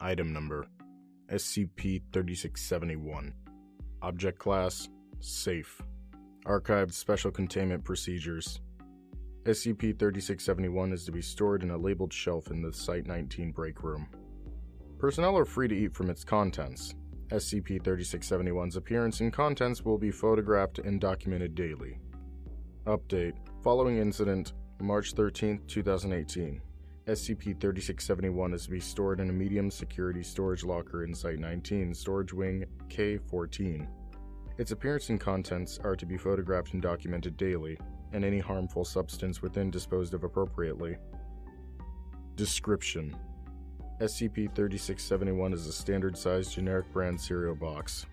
Item Number SCP 3671. Object Class Safe. Archived Special Containment Procedures. SCP 3671 is to be stored in a labeled shelf in the Site 19 break room. Personnel are free to eat from its contents. SCP 3671's appearance and contents will be photographed and documented daily. Update Following incident, March 13, 2018. SCP 3671 is to be stored in a medium security storage locker in Site 19, Storage Wing K 14. Its appearance and contents are to be photographed and documented daily, and any harmful substance within disposed of appropriately. Description SCP 3671 is a standard sized generic brand cereal box.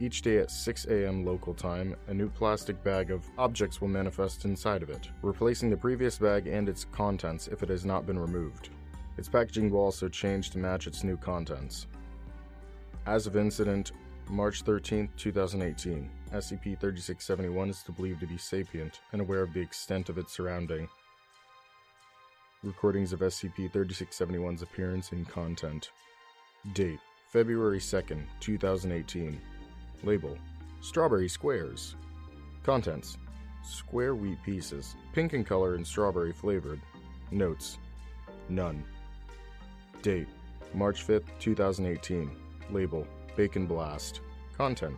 Each day at 6 a.m. local time, a new plastic bag of objects will manifest inside of it, replacing the previous bag and its contents if it has not been removed. Its packaging will also change to match its new contents. As of incident, March 13, 2018, SCP 3671 is believed to be sapient and aware of the extent of its surrounding. Recordings of SCP 3671's appearance and content. Date February 2nd, 2018. Label Strawberry Squares. Contents Square wheat pieces, pink in color and strawberry flavored. Notes None. Date March 5th, 2018. Label Bacon Blast. Content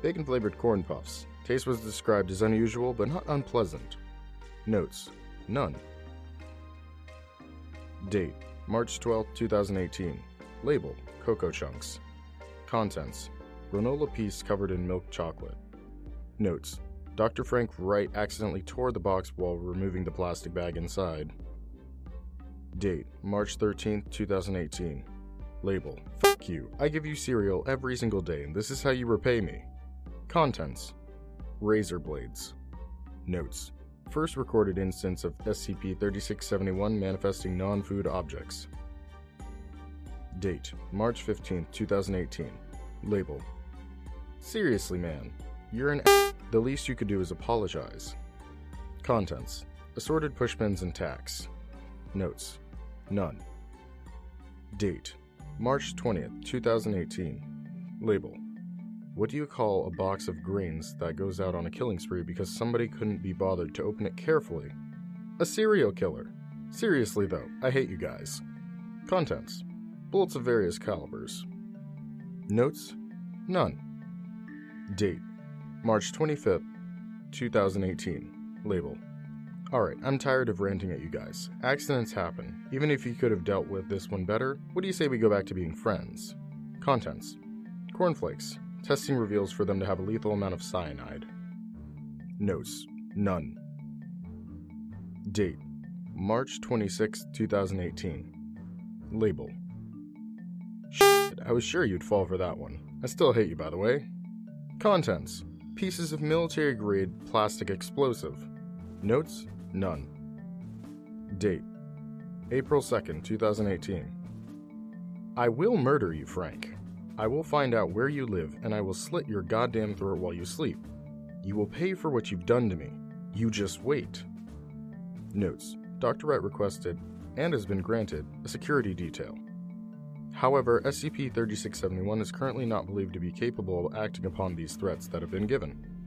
Bacon flavored corn puffs. Taste was described as unusual but not unpleasant. Notes None. Date March 12, 2018. Label Cocoa Chunks. Contents Granola piece covered in milk chocolate. Notes Dr. Frank Wright accidentally tore the box while removing the plastic bag inside. Date March 13, 2018. Label Fuck you. I give you cereal every single day, and this is how you repay me. Contents Razor blades. Notes First recorded instance of SCP 3671 manifesting non food objects. Date March 15, 2018. Label Seriously, man. You're an a- The least you could do is apologize. Contents Assorted pushpins and tacks. Notes None. Date March 20th, 2018. Label What do you call a box of grains that goes out on a killing spree because somebody couldn't be bothered to open it carefully? A serial killer. Seriously, though, I hate you guys. Contents Bullets of various calibers. Notes None. Date March 25th, 2018. Label Alright, I'm tired of ranting at you guys. Accidents happen. Even if you could have dealt with this one better, what do you say we go back to being friends? Contents Cornflakes. Testing reveals for them to have a lethal amount of cyanide. Notes None. Date March 26, 2018. Label Shit, I was sure you'd fall for that one. I still hate you, by the way. Contents Pieces of military grade plastic explosive. Notes None. Date April 2nd, 2018. I will murder you, Frank. I will find out where you live and I will slit your goddamn throat while you sleep. You will pay for what you've done to me. You just wait. Notes Dr. Wright requested, and has been granted, a security detail. However, SCP 3671 is currently not believed to be capable of acting upon these threats that have been given.